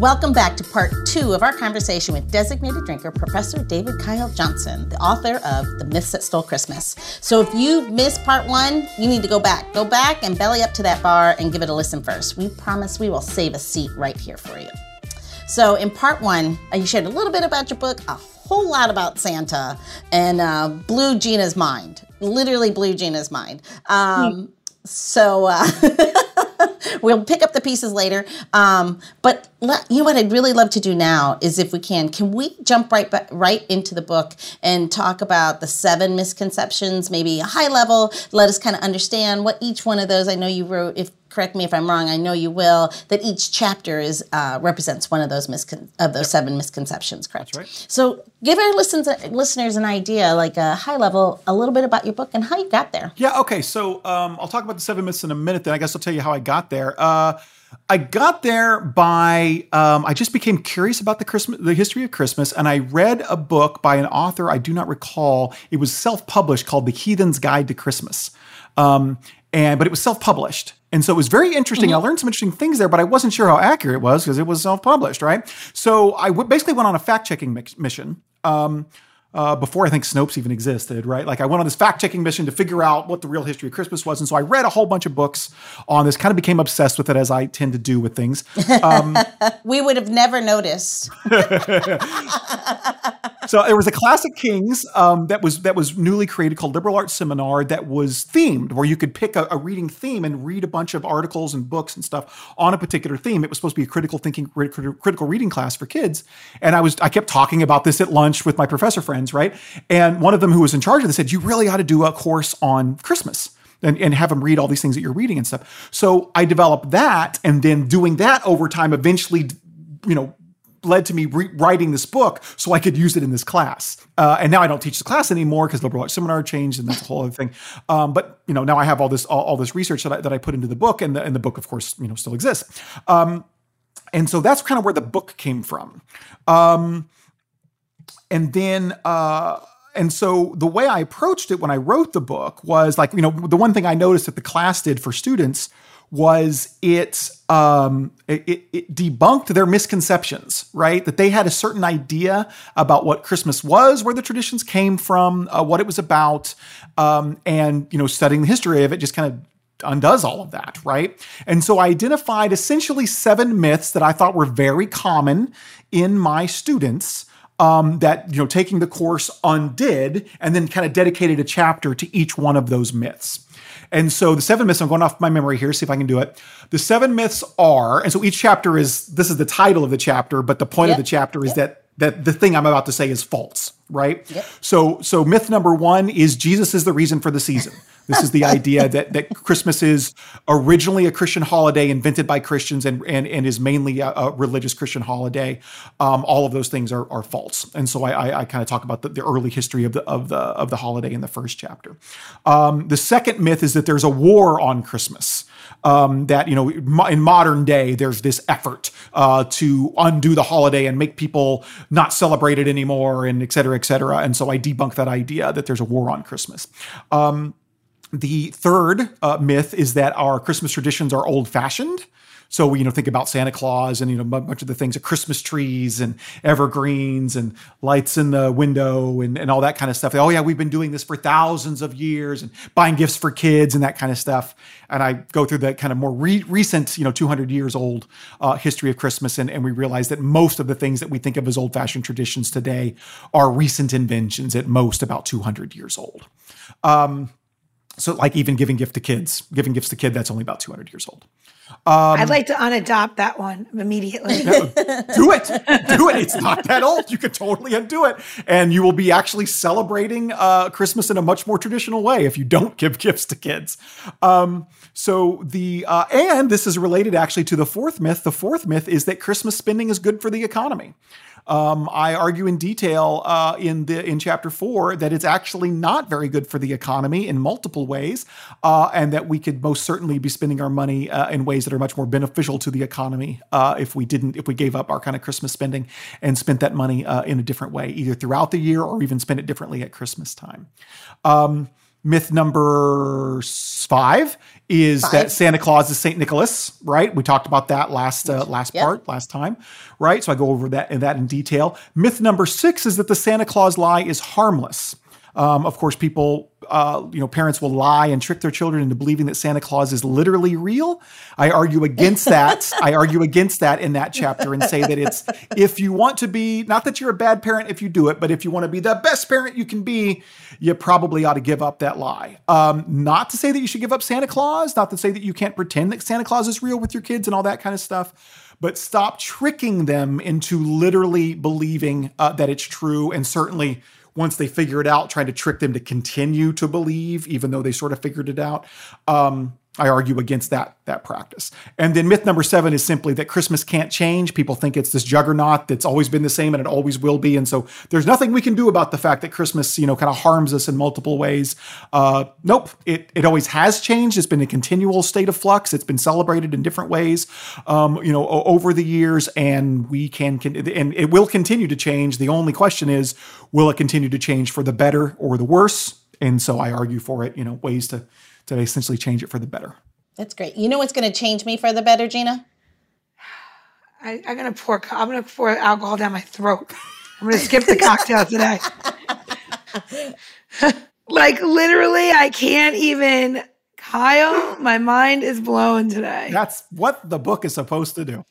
Welcome back to part two of our conversation with designated drinker Professor David Kyle Johnson, the author of The Myths That Stole Christmas. So if you missed part one, you need to go back. Go back and belly up to that bar and give it a listen first. We promise we will save a seat right here for you. So in part one, uh, you shared a little bit about your book, a whole lot about Santa, and uh, blew Gina's mind. Literally blew Gina's mind. Um, so uh, we'll pick up the pieces later. Um, but you know what I'd really love to do now is, if we can, can we jump right right into the book and talk about the seven misconceptions, maybe a high level? Let us kind of understand what each one of those. I know you wrote. If correct me if I'm wrong. I know you will. That each chapter is uh, represents one of those miscon- of those seven misconceptions. Correct. Right. So give our listens, listeners an idea, like a high level, a little bit about your book and how you got there. Yeah. Okay. So um, I'll talk about the seven myths in a minute. Then I guess I'll tell you how I got there. Uh, I got there by um, I just became curious about the Christmas, the history of Christmas, and I read a book by an author I do not recall. It was self-published called The Heathen's Guide to Christmas, um, and but it was self-published, and so it was very interesting. Mm-hmm. I learned some interesting things there, but I wasn't sure how accurate it was because it was self-published, right? So I w- basically went on a fact-checking mission. Um, uh, before I think Snopes even existed, right? Like I went on this fact checking mission to figure out what the real history of Christmas was. And so I read a whole bunch of books on this, kind of became obsessed with it as I tend to do with things. Um, we would have never noticed. so there was a classic Kings um, that was that was newly created called Liberal Arts Seminar that was themed, where you could pick a, a, reading theme and read a bunch of articles and books and stuff on a particular theme. It was supposed to be a critical thinking, critical reading class for kids. And I was I kept talking about this at lunch with my professor friends, right? And one of them who was in charge of this said, "You really ought to do a course on Christmas." and, and have them read all these things that you're reading and stuff. So I developed that, and then doing that over time eventually, you know, led to me re- writing this book so I could use it in this class. Uh, and now I don't teach the class anymore because liberal arts seminar changed, and that's a whole other thing. Um, but you know, now I have all this all, all, this research that I, that I put into the book, and the, and the book, of course, you know, still exists. Um, and so that's kind of where the book came from. Um, and then. Uh, and so the way I approached it when I wrote the book was like, you know, the one thing I noticed that the class did for students was it, um, it, it, debunked their misconceptions, right? That they had a certain idea about what Christmas was, where the traditions came from, uh, what it was about, um, and you know, studying the history of it just kind of undoes all of that, right? And so I identified essentially seven myths that I thought were very common in my students. Um, that you know taking the course undid and then kind of dedicated a chapter to each one of those myths and so the seven myths, I'm going off my memory here, see if I can do it. The seven myths are, and so each chapter is, this is the title of the chapter, but the point yep. of the chapter is yep. that that the thing I'm about to say is false, right? Yep. So so myth number 1 is Jesus is the reason for the season. This is the idea that that Christmas is originally a Christian holiday invented by Christians and and, and is mainly a, a religious Christian holiday. Um, all of those things are, are false, and so I, I, I kind of talk about the, the, early history of the of the of the holiday in the first chapter. Um, the second myth is that there's a war on Christmas. Um, that you know in modern day there's this effort uh, to undo the holiday and make people not celebrate it anymore and et cetera et cetera and so i debunk that idea that there's a war on christmas um, the third uh, myth is that our Christmas traditions are old fashioned. So we, you know, think about Santa Claus and, you know, a bunch of the things, of Christmas trees and evergreens and lights in the window and, and all that kind of stuff. Oh yeah, we've been doing this for thousands of years and buying gifts for kids and that kind of stuff. And I go through that kind of more re- recent, you know, 200 years old uh, history of Christmas. And, and we realize that most of the things that we think of as old fashioned traditions today are recent inventions at most about 200 years old. Um, so, like even giving gift to kids, giving gifts to kid, that's only about 200 years old. Um, I'd like to unadopt that one immediately. do it. Do it. It's not that old. You could totally undo it. And you will be actually celebrating uh, Christmas in a much more traditional way if you don't give gifts to kids. Um, so the, uh, and this is related actually to the fourth myth. The fourth myth is that Christmas spending is good for the economy. Um, I argue in detail uh, in the in chapter four that it's actually not very good for the economy in multiple ways, uh, and that we could most certainly be spending our money uh, in ways that are much more beneficial to the economy uh, if we didn't if we gave up our kind of Christmas spending and spent that money uh, in a different way, either throughout the year or even spent it differently at Christmas time. Um, Myth number five is Five. that Santa Claus is Saint Nicholas, right? We talked about that last uh, last Yep. part last time, right? So I go over that in that in detail. Myth number six is that the Santa Claus lie is harmless. Um, of course, people, uh, you know, parents will lie and trick their children into believing that Santa Claus is literally real. I argue against that. I argue against that in that chapter and say that it's if you want to be, not that you're a bad parent if you do it, but if you want to be the best parent you can be, you probably ought to give up that lie. Um, not to say that you should give up Santa Claus, not to say that you can't pretend that Santa Claus is real with your kids and all that kind of stuff but stop tricking them into literally believing uh, that it's true. And certainly, once they figure it out, trying to trick them to continue to believe, even though they sort of figured it out. Um, I argue against that that practice. And then myth number seven is simply that Christmas can't change. People think it's this juggernaut that's always been the same and it always will be. And so there's nothing we can do about the fact that Christmas, you know, kind of harms us in multiple ways. Uh, nope, it it always has changed. It's been a continual state of flux. It's been celebrated in different ways, um, you know, over the years, and we can, can and it will continue to change. The only question is, will it continue to change for the better or the worse? And so I argue for it, you know, ways to to essentially change it for the better. That's great. You know what's going to change me for the better, Gina? I, I'm gonna pour. I'm gonna pour alcohol down my throat. I'm gonna skip the cocktail today. like literally, I can't even. Kyle, my mind is blown today. That's what the book is supposed to do.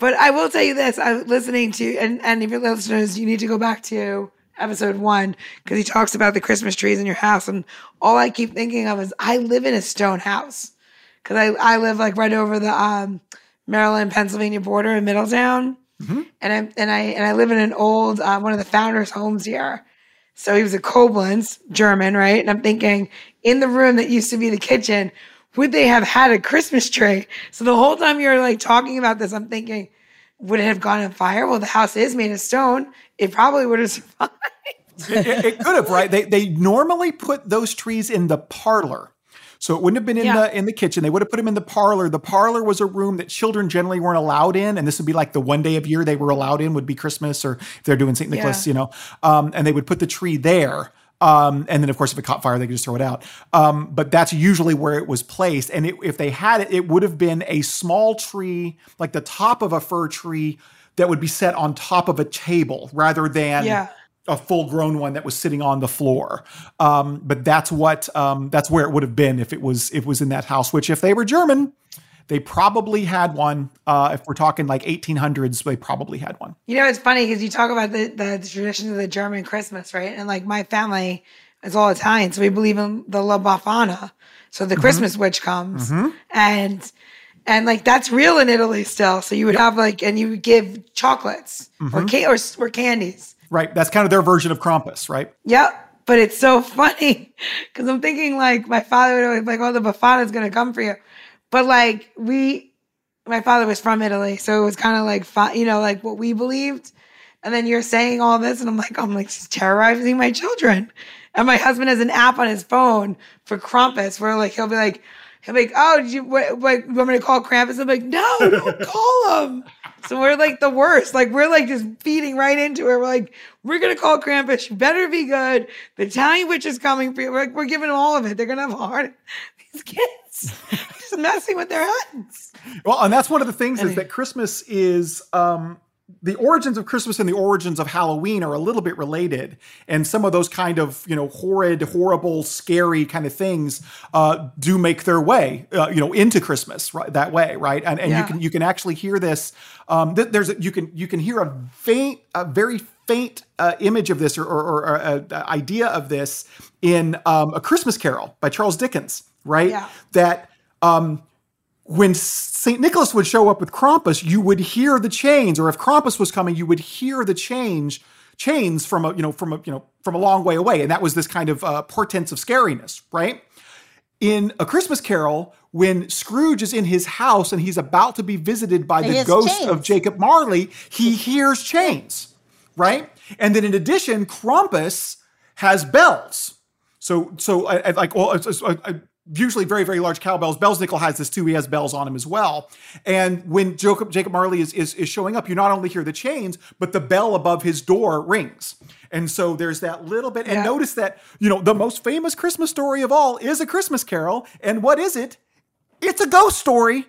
But I will tell you this: I'm listening to, and and if your listeners, you need to go back to episode one because he talks about the Christmas trees in your house, and all I keep thinking of is I live in a stone house because I I live like right over the um, Maryland Pennsylvania border in Middletown, and I and I and I live in an old uh, one of the founders' homes here. So he was a Koblenz German, right? And I'm thinking in the room that used to be the kitchen, would they have had a Christmas tree? So the whole time you're like talking about this, I'm thinking, would it have gone on fire? Well, the house is made of stone. It probably would have survived. It, it- could have, right? They they normally put those trees in the parlor. So it wouldn't have been in Yeah. the in the kitchen. They would have put them in the parlor. The parlor was a room that children generally weren't allowed in, and this would be like the one day of year they were allowed in would be Christmas, or if they're doing St. Nicholas, Yeah. you know. Um, and they would put the tree there. Um, and then, of course, if it caught fire, they could just throw it out. Um, but that's usually where it was placed. And it, if they had it, it would have been a small tree, like the top of a fir tree, that would be set on top of a table rather than Yeah. a full grown one that was sitting on the floor. Um, but that's what um, that's where it would have been if it was if it was in that house. Which if they were German, they probably had one. Uh, if we're talking like 1800s, they probably had one. You know, it's funny because you talk about the, the traditions of the German Christmas, right? And like my family is all Italian, so we believe in the La Befana. So the mm-hmm. Christmas witch comes, mm-hmm. and and like that's real in Italy still. So you would have like, and you would give chocolates or mm-hmm. ca- or, or candies. Right. That's kind of their version of Krampus, right? Yep. But it's so funny because I'm thinking like my father would always be like, oh, the Befana is gonna come for you. But like we, my father was from Italy, so it was kind of like, you know, like what we believed. And then you're saying all this, and I'm like, I'm like she's terrorizing my children. And my husband has an app on his phone for Krampus, where like he'll be like, he'll be like, oh, did you what, what you want me to call Krampus? I'm like, no, don't call him. So we're like the worst. Like we're like just feeding right into it. We're like, we're gonna call Krampus. You better be good. The Italian witch is coming for you. We're, like, we're giving them all of it. They're gonna have a heart. These kids just messing with their heads. Well, and that's one of the things is that Christmas is um, the origins of Christmas and the origins of Halloween are a little bit related, and some of those kind of you know horrid, horrible, scary kind of things uh, do make their way uh, you know into Christmas right that way, right? And and Yeah. you can you can actually hear this. Um, th- there's a, you can you can hear a faint, a very faint uh, image of this or, or, or a, a idea of this in um, a Christmas Carol by Charles Dickens, right? Yeah. That um, when St. Nicholas would show up with Krampus, you would hear the chains, or if Krampus was coming, you would hear the change chains from a you know from a you know from a long way away, and that was this kind of uh, portents of scariness, right? In a Christmas Carol, when Scrooge is in his house and he's about to be visited by He the ghost chains. of Jacob Marley, he hears chains, right? And then in addition, Krampus has bells. So, so I, I like, well, I- I- usually very very large cowbells. Belsnickel has this too. He has bells on him as well. And when Jacob Jacob Marley is, is is showing up, you not only hear the chains, but the bell above his door rings. And so there's that little bit. And Yeah. notice that you know the most famous Christmas story of all is a Christmas Carol. And what is it? It's a ghost story,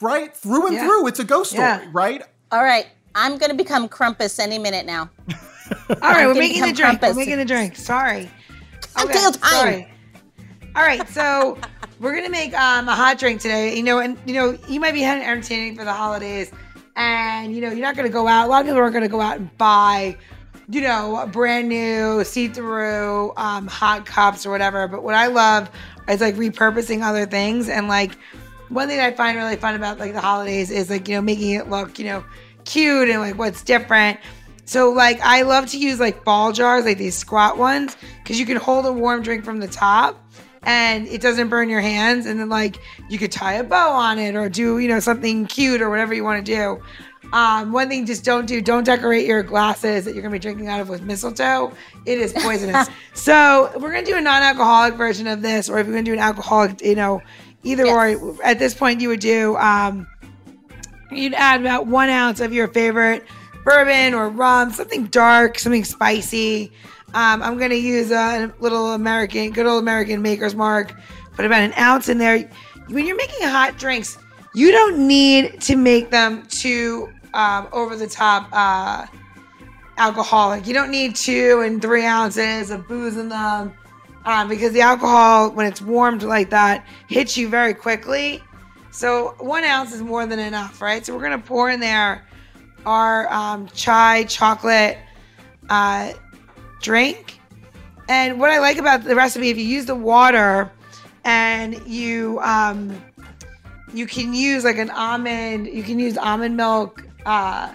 right? Through and Yeah. through, it's a ghost story, Yeah. right? All right. I'm going to become Krampus any minute now. All right, we're making the become drink. We're making the drink. Sorry. Until time. Sorry. All right, so we're gonna make um, a hot drink today. You know, and you know, you might be having entertaining for the holidays, and you know, you're not gonna go out. A lot of people aren't gonna go out and buy, you know, brand new see-through um, hot cups or whatever. But what I love is like repurposing other things, and like one thing I find really fun about like the holidays is like you know making it look you know cute and like what's different. So like I love to use like ball jars, like these squat ones, because you can hold a warm drink from the top and it doesn't burn your hands. And then like you could tie a bow on it or do, you know, something cute or whatever you want to do. Um, one thing just don't do, don't decorate your glasses that you're gonna be drinking out of with mistletoe. It is poisonous. so we're gonna do a non-alcoholic version of this, or if you're gonna do an alcoholic, you know, either Yes. or at this point you would do um you'd add about one ounce of your favorite bourbon or rum, something dark, something spicy. Um, I'm gonna use a little American, good old American Maker's Mark. Put about an ounce in there. When you're making hot drinks, you don't need to make them too um, over the top uh, alcoholic. You don't need two and three ounces of booze in them um, because the alcohol, when it's warmed like that, hits you very quickly. So one ounce is more than enough, right? So we're gonna pour in there our um, chai chocolate uh, drink. And what I like about the recipe, if you use the water and you um, you can use like an almond, you can use almond milk uh,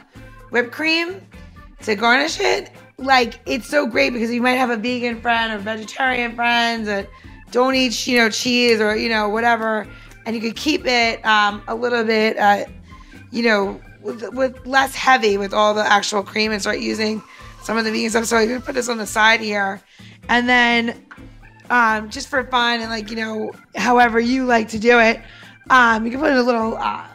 whipped cream to garnish it. Like it's so great because you might have a vegan friend or vegetarian friends that don't eat, you know, cheese or you know whatever, and you could keep it um, a little bit, uh, you know, with, with less heavy with all the actual cream and start using some of the vegan stuff. So I put this on the side here, and then um, just for fun and like you know, however you like to do it, um, you can put in a little, uh,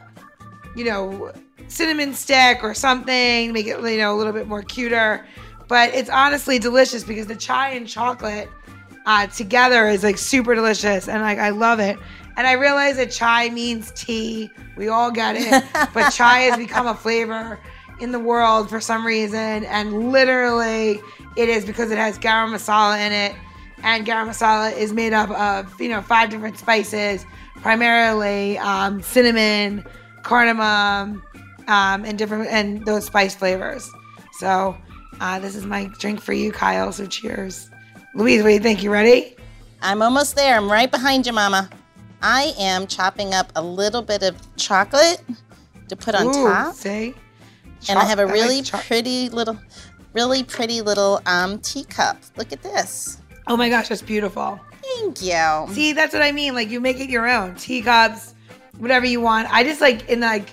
you know, cinnamon stick or something, make it you know a little bit more cuter. But it's honestly delicious because the chai and chocolate uh, together is like super delicious, and like I love it. And I realize that chai means tea. We all get it, but chai has become a flavor in the world for some reason, and literally it is because it has garam masala in it, and garam masala is made up of you know five different spices, primarily um, cinnamon, cardamom, um, and different and those spice flavors. So uh, this is my drink for you, Kyle. So cheers, Louise. What do you think? You ready? I'm almost there. I'm right behind you, Mama. I am chopping up a little bit of chocolate to put on Ooh, top. See? And I have a really pretty little, really pretty little um, teacup. Look at this. oh my gosh, that's beautiful. Thank you. See, that's what I mean. Like you make it your own teacups, whatever you want. I just like in like,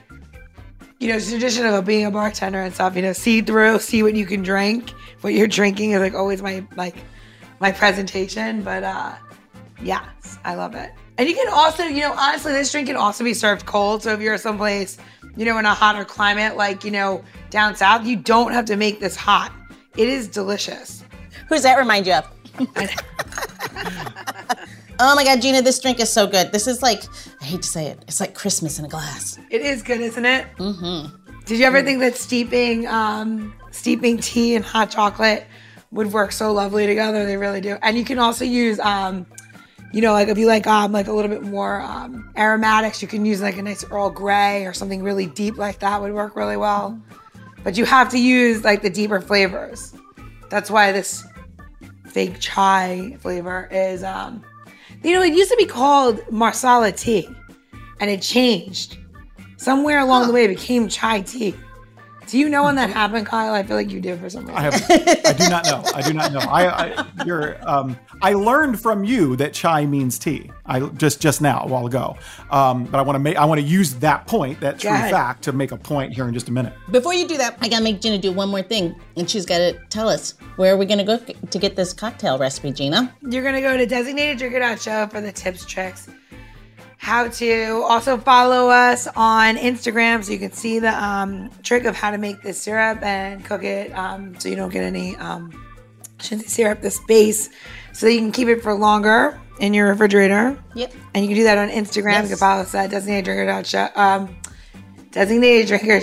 you know, tradition of being a bartender and stuff. You know, see through, see what you can drink. What you're drinking is like always my like my presentation. But uh yes, I love it. And you can also, you know, honestly, this drink can also be served cold. So if you're someplace, you know, in a hotter climate, like you know, down south, you don't have to make this hot. It is delicious. Who's that remind you of? oh my God, Gina, this drink is so good. This is like, I hate to say it, it's like Christmas in a glass. It is good, isn't it? Mm-hmm. Did you ever think that steeping, um, steeping tea and hot chocolate would work so lovely together? They really do. And you can also use, um, you know, like if you like, um, like a little bit more um, aromatics, you can use like a nice Earl Grey or something really deep like that would work really well. But you have to use like the deeper flavors. That's why this fake chai flavor is, um, you know, it used to be called marsala tea, and it changed somewhere along the way it became chai tea. Do Do you know when that happened, Kyle? I feel like you do for some reason. I have. I do not know. I do not know. I, I you're. Um, I learned from you that chai means tea. I just just now a while ago. Um, but I want to make. I want to use that point, that true fact, to make a point here in just a minute. Before you do that, I gotta make Gina do one more thing, and she's gotta tell us where are we gonna go to get this cocktail recipe, Gina? You're gonna go to designateddrinker.show for the tips, tricks, how to. Also follow us on Instagram so you can see the um, trick of how to make this syrup and cook it um, so you don't get any um, shouldn't syrup, the space, so that you can keep it for longer in your refrigerator. Yep. And you can do that on Instagram. Yes. You can follow us at designateddrinker.show. Um, designated drinker,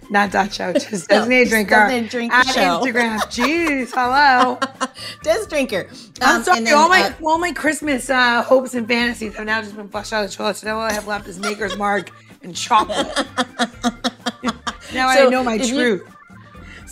not dot show, just designated drinker Designated Drinker at Show. Instagram. Jeez, hello. Des Drinker. I'm Um, sorry, and then, all my uh, all my Christmas uh, hopes and fantasies have now just been flushed out of the toilet. So now all I have left is Maker's Mark and chocolate. now So I know my if you- truth.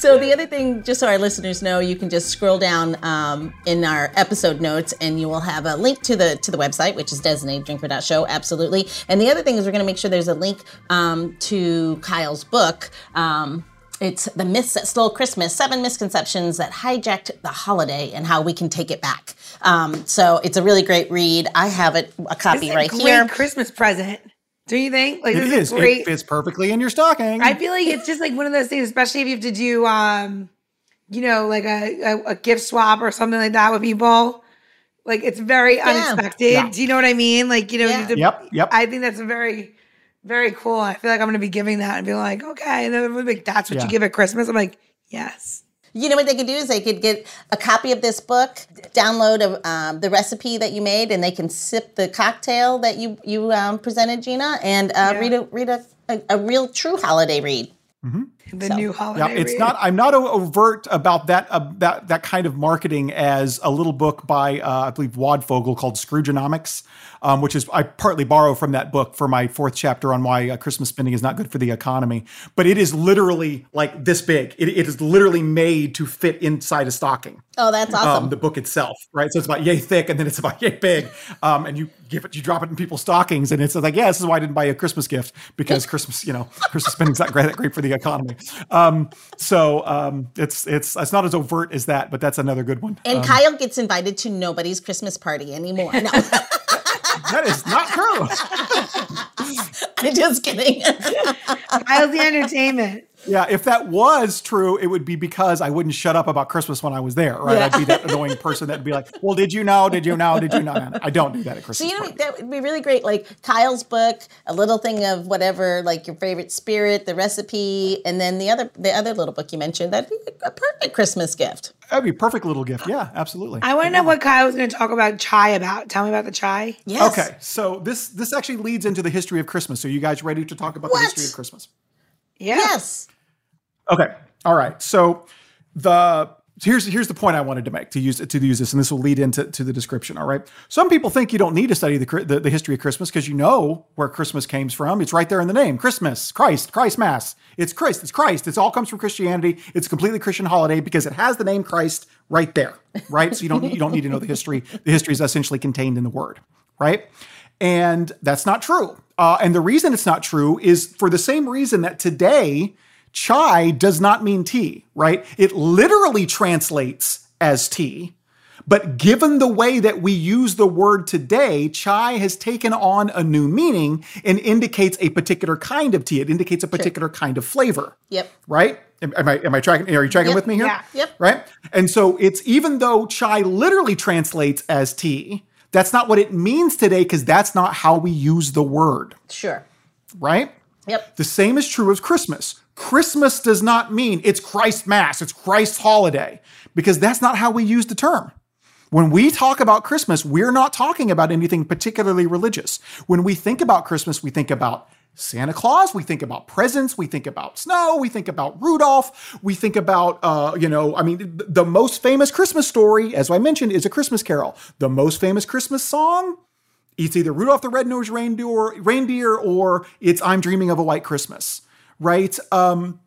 So the other thing, just so our listeners know, you can just scroll down um, in our episode notes, and you will have a link to the to the website, which is designateddrinker.show. Absolutely. And the other thing is, we're going to make sure there's a link um, to Kyle's book. Um, it's the myths that stole Christmas: seven misconceptions that hijacked the holiday, and how we can take it back. Um, so it's a really great read. I have it a copy is a right great here. Christmas present. Do you think? Like It this is. is great. It fits perfectly in your stocking. I feel like it's just like one of those things, especially if you have to do, um, you know, like a, a, a gift swap or something like that with people. Like it's very unexpected. Yeah. Do you know what I mean? Like you know, Yeah. have to- Yep, yep. I think that's a very, very cool. I feel like I'm going to be giving that and be like, okay, and then everyone's like, that's what Yeah. you give at Christmas. I'm like, yes. You know what they could do is they could get a copy of this book, download a, um, the recipe that you made, and they can sip the cocktail that you you um, presented, Gina, and uh, Yeah. read a read a, a, a real true holiday read. The So, new holiday. Yeah, it's read. not. I'm not overt about that. Uh, that that kind of marketing as a little book by uh, I believe Waldfogel called Scroogenomics, um, which is I partly borrow from that book for my fourth chapter on why uh, Christmas spending is not good for the economy. But it is literally like this big. It, it is literally made to fit inside a stocking. Oh, that's awesome. Um, the book itself, right? So it's about yay thick, and then it's about yay big, um, and you give it, you drop it in people's stockings, and it's like, yeah, this is why I didn't buy a Christmas gift because Christmas, you know, Christmas spending's not great, that great for the economy. Um, so um, it's it's it's not as overt as that, but that's another good one. and Um, Kyle gets invited to nobody's Christmas party anymore. No, that is not true. I'm just kidding. Kyle's the entertainment. Yeah, if that was true, it would be because I wouldn't shut up about Christmas when I was there, right? Yeah. I'd be that annoying person that'd be like, "Well, did you know? Did you know? Did you know?" No, no, I don't do that at Christmas. So you know parties. that would be really great. Like Kyle's book, a little thing of whatever, like your favorite spirit, the recipe, and then the other the other little book you mentioned. That'd be a perfect Christmas gift. That'd be a perfect little gift. Yeah, absolutely. I want to know what Kyle was going to talk about chai about. Tell me about the chai. Yes. Okay, so this this actually leads into the history of Christmas. Are you guys ready to talk about What? the history of Christmas? Yeah. Yes. Okay, all right. So the here's here's the point I wanted to make to use to use this, and this will lead into to the description. All right. Some people think you don't need to study the the, the history of Christmas because you know where Christmas came from. It's right there in the name: Christmas, Christ, Christ Mass. It's Christ. It's Christ. It all comes from Christianity. It's a completely Christian holiday because it has the name Christ right there. Right. So you don't you don't need to know the history. The history is essentially contained in the word. Right. And that's not true. Uh, and the reason it's not true is for the same reason that today chai does not mean tea, right? It literally translates as tea. But given the way that we use the word today, chai has taken on a new meaning and indicates a particular kind of tea. It indicates a particular kind of flavor. Yep. Right? Am, am I am I tracking? Are you tracking Yep. with me here? Yeah. Yep. Right? And so it's even though chai literally translates as tea, that's not what it means today because that's not how we use the word, Sure. right? Yep. The same is true of Christmas. Christmas does not mean it's Christ Mass, it's Christ's holiday, because that's not how we use the term. When we talk about Christmas, we're not talking about anything particularly religious. When we think about Christmas, we think about Santa Claus, we think about presents, we think about snow, we think about Rudolph, we think about, uh, you know, I mean, the most famous Christmas story, as I mentioned, is A Christmas Carol. The most famous Christmas song, it's either Rudolph the Red-Nosed Reindeer, reindeer or it's I'm Dreaming of a White Christmas, right? Um,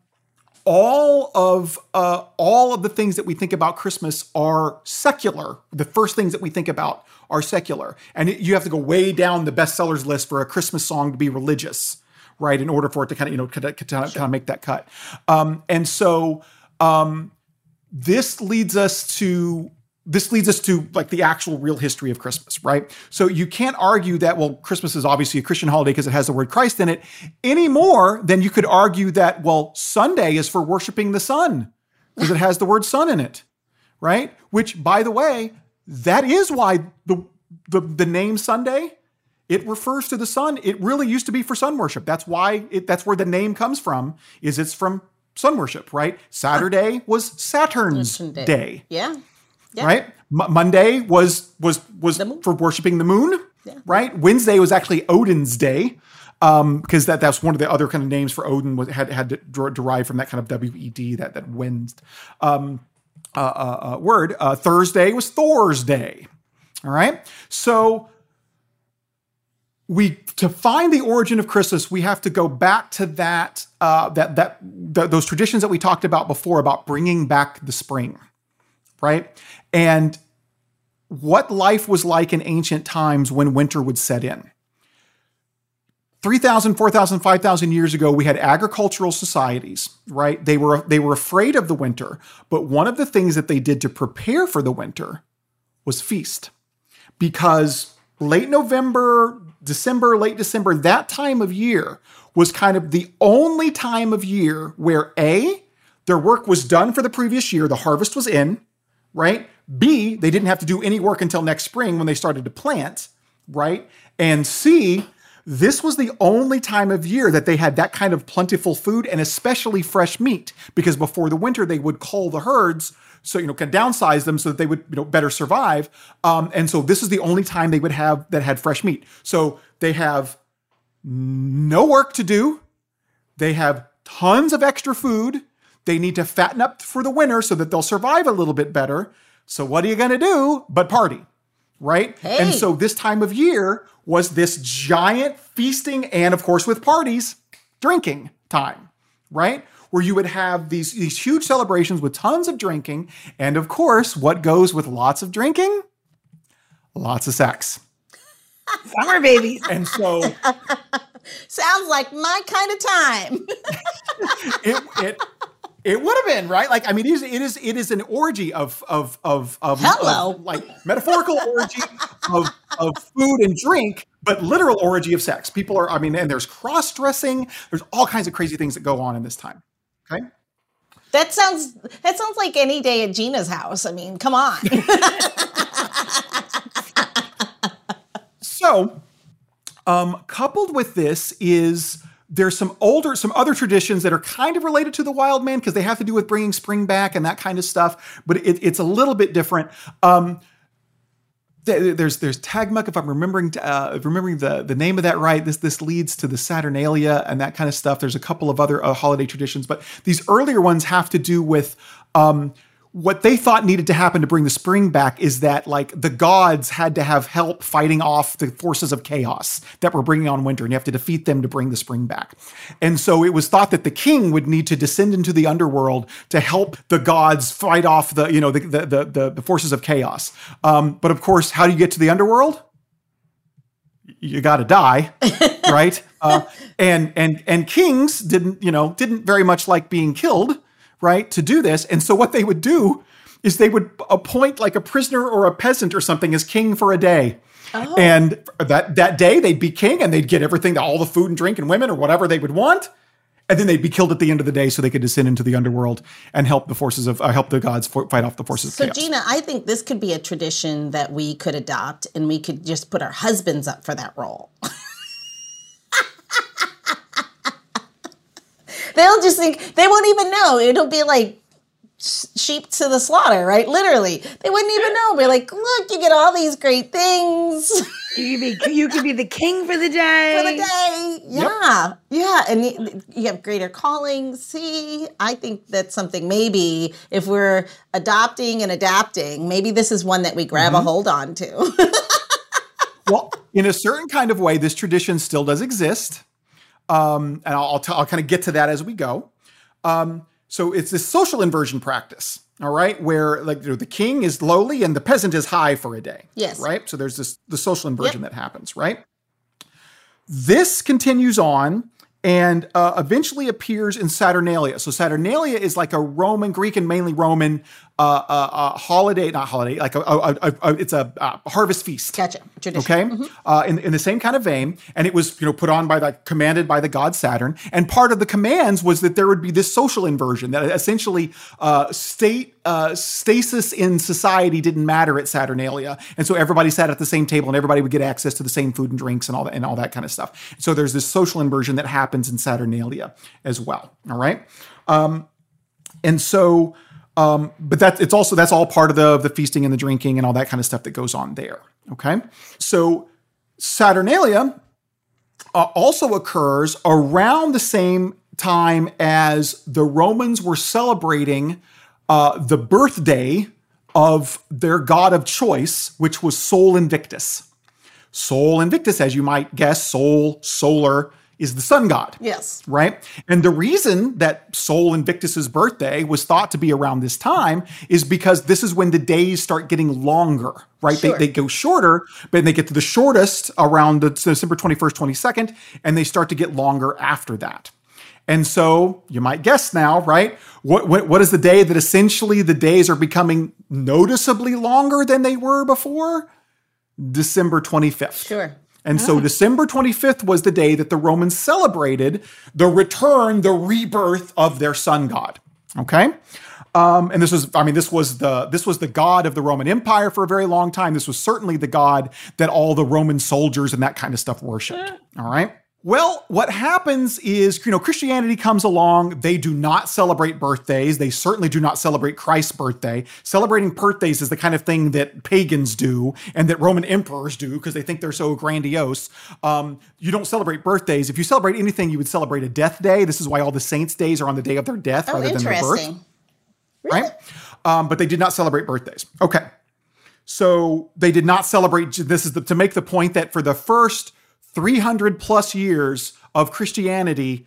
all of uh, all of the things that we think about Christmas are secular. The first things that we think about are secular, and it- you have to go way down the bestsellers list for a Christmas song to be religious, right? In order for it to kind of you know kind of, kind of, kind of make that cut. Um, and so um, this leads us to this leads us to like the actual real history of Christmas, right? So you can't argue that, well, Christmas is obviously a Christian holiday because it has the word Christ in it any more than you could argue that, well, Sunday is for worshiping the sun because it has the word sun in it, right? Which, by the way, that is why the, the, the name Sunday, it refers to the sun. It really used to be for sun worship. That's why it, that's where the name comes from, is it's from sun worship, right? Saturday was Saturn's Day. day Yeah. Yeah. right? M- Monday was was was for worshiping the moon, Yeah. right? Wednesday was actually Odin's day, um, because that that's one of the other kind of names for Odin was had had to der- derive from that kind of W E D that that Wednesday um, uh, uh, uh, word. Uh, Thursday was Thor's day. All right, so we to find the origin of Christmas, we have to go back to that uh, that that th- those traditions that we talked about before about bringing back the spring, right? And what life was like in ancient times when winter would set in. 3,000, 4,000, 5,000 years ago, we had agricultural societies, right? They were they were afraid of the winter, but one of the things that they did to prepare for the winter was feast. Because late November, December, late December, that time of year was kind of the only time of year where A, their work was done for the previous year, the harvest was in, right? B, they didn't have to do any work until next spring when they started to plant, right? And C, this was the only time of year that they had that kind of plentiful food and especially fresh meat because before the winter they would cull the herds so you know of downsize them so that they would you know better survive um, and so this is the only time they would have that had fresh meat so they have no work to do they have tons of extra food they need to fatten up for the winter so that they'll survive a little bit better so what are you going to do but party right? Hey. And so this time of year was this giant feasting and of course with parties, drinking time, right? Where you would have these these huge celebrations with tons of drinking and of course what goes with lots of drinking? Lots of sex. Summer babies. And so Sounds like my kind of time. it it it would have been right. Like I mean, it is it is it is an orgy of of of of, Hello. of, like metaphorical orgy of of food and drink, but literal orgy of sex. People are I mean, and there's cross dressing. There's all kinds of crazy things that go on in this time. Okay. That sounds that sounds like any day at Gina's house. I mean, come on. So, um, coupled with this is there's some older, some other traditions that are kind of related to the wild man because they have to do with bringing spring back and that kind of stuff, but it, it's a little bit different. Um, there's there's Zagmuk, if I'm remembering uh, remembering the the name of that right. This this leads to the Saturnalia and that kind of stuff. There's a couple of other uh, holiday traditions, but these earlier ones have to do with um, what they thought needed to happen to bring the spring back is that like the gods had to have help fighting off the forces of chaos that were bringing on winter and you have to defeat them to bring the spring back. And so it was thought that the king would need to descend into the underworld to help the gods fight off the you know the the the, the, forces of chaos. Um, but of course how do you get to the underworld? You got to die, right? Uh, and and and kings didn't, you know, didn't very much like being killed, right? To do this, and so what they would do is they would appoint like a prisoner or a peasant or something as king for a day. And that that day they'd be king and they'd get everything, all the food and drink and women or whatever they would want. And then they'd be killed at the end of the day so they could descend into the underworld and help the forces of uh, help the gods fo- fight off the forces So, of chaos. Gina, I think this could be a tradition that we could adopt and we could just put our husbands up for that role. They'll just think, they won't even know. It'll be like sheep to the slaughter, right? Literally. They wouldn't even know. We're like, look, you get all these great things You could be you could be the king for the day. for the day. Yeah. Yeah. And y- you have greater calling. See, I think that's something maybe if we're adopting and adapting, maybe this is one that we grab a mm-hmm. hold on to. well, in a certain kind of way, this tradition still does exist. Um, and I'll, I'll, t- I'll kind of get to that as we go. Um, so it's this social inversion practice, all right, where like you know, the king is lowly and the peasant is high for a day. Yes. Right. So there's this the social inversion that happens, right? This continues on, and uh, eventually appears in Saturnalia. So Saturnalia is like a Roman, Greek, and mainly Roman uh, uh, uh, holiday, not holiday, like a, a, a, a it's a harvest feast. Gotcha. Tradition. Okay, mm-hmm. uh, in in the same kind of vein, and it was you know put on by the commanded by the god Saturn, and part of the commands was that there would be this social inversion that essentially uh, state uh, stasis in society didn't matter at Saturnalia, and so everybody sat at the same table and everybody would get access to the same food and drinks and all that and all that kind of stuff. So there's this social inversion that happens in Saturnalia as well. All right, um, and so. Um, but that's it's also that's all part of the the feasting and the drinking and all that kind of stuff that goes on there. Okay, so Saturnalia uh, also occurs around the same time as the Romans were celebrating uh, the birthday of their god of choice, which was Sol Invictus. Sol Invictus, as you might guess, Sol, solar, is the sun god. Yes. Right? And the reason that Sol Invictus's birthday was thought to be around this time is because this is when the days start getting longer, right? Sure. They, they go shorter, but they get to the shortest around the December 21st, 22nd, and they start to get longer after that. And so you might guess now, right? What, what, what is the day that essentially the days are becoming noticeably longer than they were before? December 25th. Sure. And so December 25th was the day that the Romans celebrated the return, the rebirth of their sun god. Okay? Um, and this was, I mean, this was the this was the god of the Roman Empire for a very long time. This was certainly the god that all the Roman soldiers and that kind of stuff worshipped. All right. Well, what happens is, you know, Christianity comes along. They do not celebrate birthdays. They certainly do not celebrate Christ's birthday. Celebrating birthdays is the kind of thing that pagans do and that Roman emperors do because they think they're so grandiose. Um, you don't celebrate birthdays. If you celebrate anything, you would celebrate a death day. This is why all the saints' days are on the day of their death oh, rather than their birth. Really? Right? Um, but they did not celebrate birthdays. Okay. So they did not celebrate. This is the, to make the point that for the first 300 plus years of Christianity,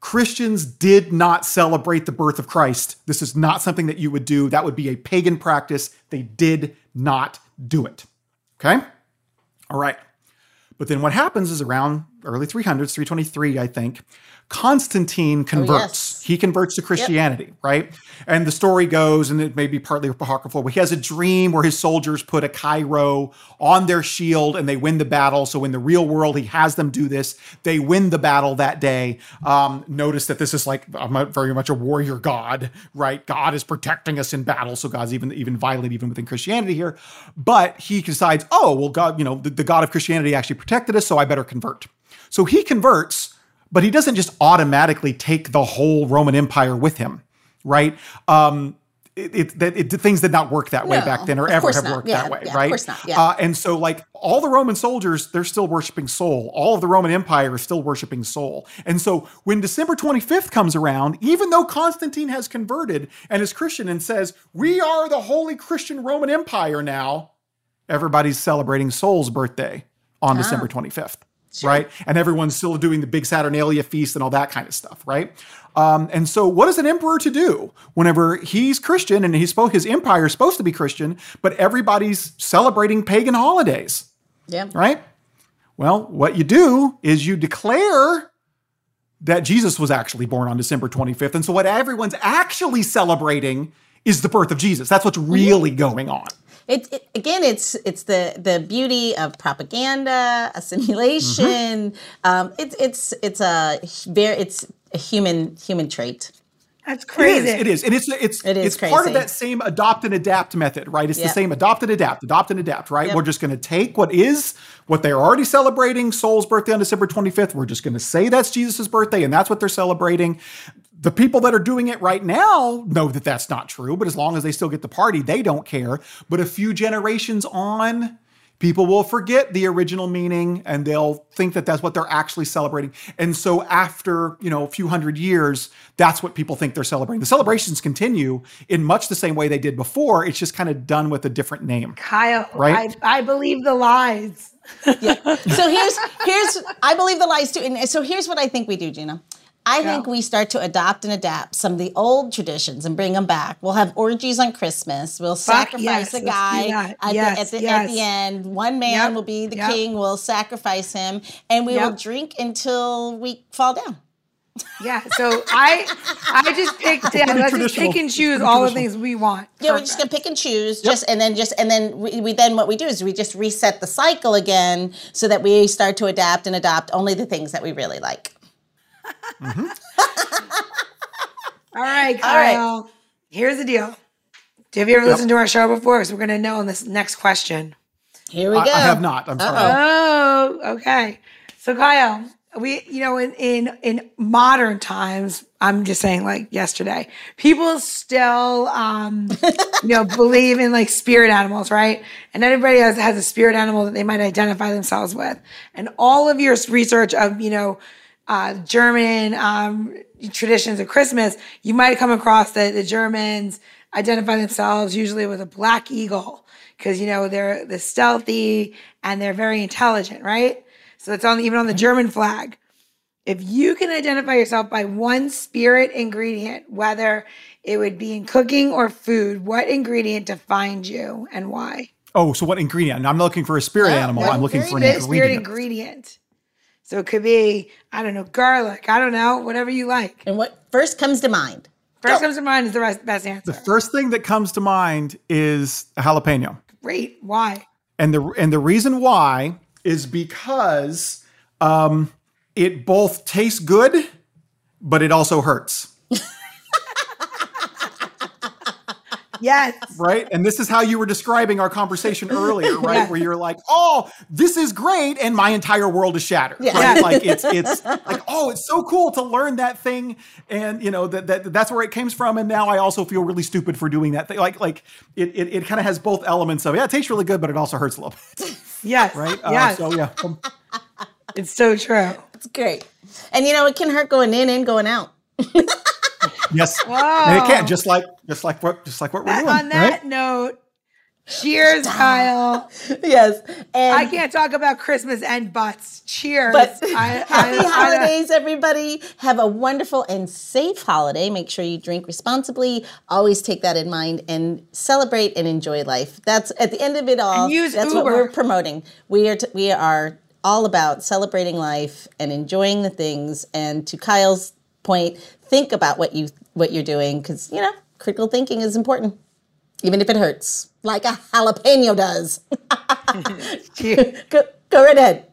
Christians did not celebrate the birth of Christ. This is not something that you would do. That would be a pagan practice. They did not do it. Okay? All right. But then what happens is around early 300s, 323, I think, Constantine converts. Oh, yes. He converts to Christianity, yep. right? And the story goes, and it may be partly apocryphal, but he has a dream where his soldiers put a Chi-Rho on their shield and they win the battle. So in the real world, he has them do this. They win the battle that day. Um, notice that this is like I'm very much a warrior god, right? God is protecting us in battle. So God's even even violent even within Christianity here. But he decides, oh well, God, you know, the, the God of Christianity actually protected us, so I better convert. So he converts but he doesn't just automatically take the whole Roman Empire with him, right? Um, it, it, it, things did not work that way back then or ever have not. worked yeah, that way, yeah, right? Of course not. Yeah. Uh, and so, like all the Roman soldiers, they're still worshiping Sol. All of the Roman Empire is still worshiping Sol. And so, when December 25th comes around, even though Constantine has converted and is Christian and says, We are the holy Christian Roman Empire now, everybody's celebrating Sol's birthday on ah. December 25th. Sure. right? And everyone's still doing the big Saturnalia feast and all that kind of stuff, right? Um, and so, what is an emperor to do whenever he's Christian and he's supposed his empire is supposed to be Christian, but everybody's celebrating pagan holidays? Yeah. Right. Well, what you do is you declare that Jesus was actually born on December 25th, and so what everyone's actually celebrating is the birth of Jesus. That's what's really going on. It, it, again, it's it's the the beauty of propaganda, assimilation. Mm-hmm. Um, it's it's it's a very it's a human human trait. That's crazy. It is. It is. And it's it's it is it's crazy. part of that same adopt and adapt method, right? It's yep. the same adopt and adapt, adopt and adapt, right? Yep. We're just going to take what is what they're already celebrating, Sol's birthday on December 25th. We're just going to say that's Jesus' birthday and that's what they're celebrating the people that are doing it right now know that that's not true, but as long as they still get the party, they don't care. But a few generations on, people will forget the original meaning and they'll think that that's what they're actually celebrating. And so after, you know, a few hundred years, that's what people think they're celebrating. The celebrations continue in much the same way they did before. It's just kind of done with a different name. Kyle, right? I, I believe the lies. yeah. So here's here's I believe the lies too. And so here's what I think we do, Gina. I yeah. think we start to adopt and adapt some of the old traditions and bring them back. We'll have orgies on Christmas. We'll sacrifice yes, a guy at, yes, the, at, the, yes. at, the, end. One man yep. will be the yep. king. We'll sacrifice him, and we yep. will drink until we fall down. Yeah, so I I just picked yeah, let's just pick and choose all the things we want. Yeah, we're just gonna pick and choose, yep. just and then just and then we, we, then what we do is we just reset the cycle again so that we start to adapt and adopt only the things that we really like. Mm-hmm. all right, Kyle. All right. Here's the deal. Have you ever yep. listened to our show before? So we're gonna know in this next question. Here we go. I, I have not. I'm sorry. Oh, okay. So Kyle, we you know in in in modern times i'm just saying like yesterday people still um you know believe in like spirit animals right and everybody has, has a spirit animal that they might identify themselves with and all of your research of you know uh, german um, traditions of christmas you might come across that the germans identify themselves usually with a black eagle because you know they're the stealthy and they're very intelligent right so it's on even on the German flag. If you can identify yourself by one spirit ingredient, whether it would be in cooking or food, what ingredient defines you and why? Oh, so what ingredient? I'm not looking for a spirit animal. I'm looking for an ingredient. Spirit ingredient. So it could be, I don't know, garlic. I don't know, whatever you like. And what first comes to mind? First Go. comes to mind is the best answer. The first thing that comes to mind is a jalapeno. Great. Why? And the and the reason why is because um, it both tastes good, but it also hurts. Yes. Right. And this is how you were describing our conversation earlier, right? Yes. Where you're like, oh, this is great. And my entire world is shattered. Yeah. Right? like it's it's like, oh, it's so cool to learn that thing. And you know, that, that that's where it comes from. And now I also feel really stupid for doing that thing. Like, like it it, it kind of has both elements of yeah, it tastes really good, but it also hurts a little bit. Yes. Right? Uh, yes. So yeah. Um, it's so true. It's great. And you know, it can hurt going in and going out. yes. And it can, just like just like what just like what we're uh, doing. On that right? note, Cheers, Kyle. yes. And I can't talk about Christmas and butts. Cheers. But I, happy I, holidays, I, everybody. Have a wonderful and safe holiday. Make sure you drink responsibly. Always take that in mind and celebrate and enjoy life. That's at the end of it all. use that's Uber. what we're promoting. We are t- we are all about celebrating life and enjoying the things. And to Kyle's point, think about what you what you're doing because you know critical thinking is important even if it hurts, like a jalapeno does. go, go right ahead.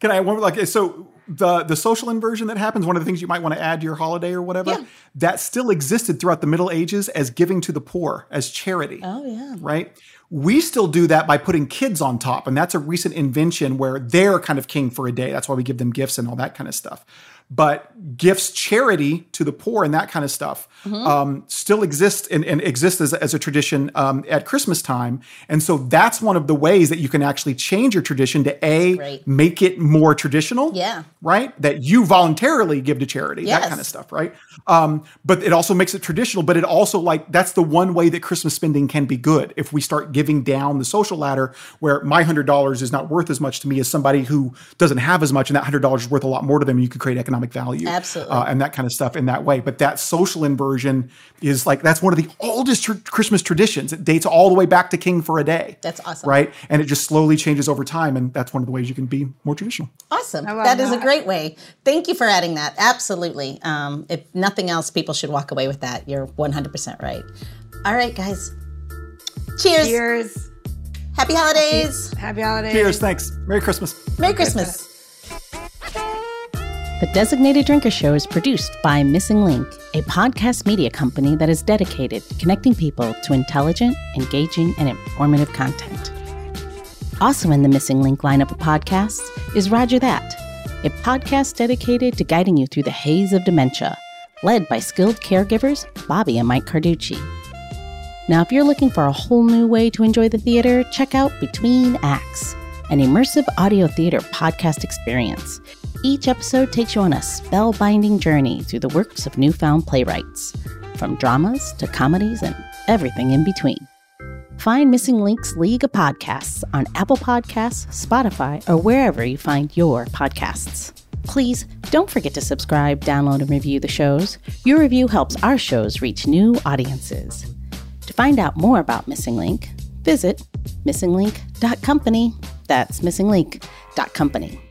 Can I one like so the the social inversion that happens? One of the things you might want to add to your holiday or whatever yeah. that still existed throughout the Middle Ages as giving to the poor as charity. Oh yeah, right. We still do that by putting kids on top, and that's a recent invention where they're kind of king for a day. That's why we give them gifts and all that kind of stuff but gifts charity to the poor and that kind of stuff mm-hmm. um, still exists and, and exists as, as, a tradition um, at Christmas time. And so that's one of the ways that you can actually change your tradition to A, make it more traditional. Yeah. Right? That you voluntarily give to charity, yes. that kind of stuff, right? Um, but it also makes it traditional, but it also like that's the one way that Christmas spending can be good. If we start giving down the social ladder where my hundred dollars is not worth as much to me as somebody who doesn't have as much and that hundred dollars is worth a lot more to them, you could create economic economic value, absolutely, uh, and that kind of stuff in that way. But that social inversion is like that's one of the oldest tr- Christmas traditions. It dates all the way back to King for a Day. That's awesome, right? And it just slowly changes over time, and that's one of the ways you can be more traditional. Awesome, that, that is a great way. Thank you for adding that. Absolutely. Um, if nothing else, people should walk away with that. You're 100% right. All right, guys. Cheers. Cheers. Happy holidays. Happy, happy holidays. Cheers. Thanks. Merry Christmas. Merry Christmas. The Designated Drinker Show is produced by Missing Link, a podcast media company that is dedicated to connecting people to intelligent, engaging, and informative content. Also in the Missing Link lineup of podcasts is Rodger That, a podcast dedicated to guiding you through the haze of dementia, led by skilled caregivers Bobbi and Mike Carducci. Now, if you're looking for a whole new way to enjoy the theater, check out Between Acts, an immersive audio theater podcast experience each episode takes you on a spellbinding journey through the works of newfound playwrights, from dramas to comedies and everything in between. Find Missing Links League of Podcasts on Apple Podcasts, Spotify, or wherever you find your podcasts. Please don't forget to subscribe, download, and review the shows. Your review helps our shows reach new audiences. To find out more about Missing Link, visit missinglink.company. That's missinglink.company.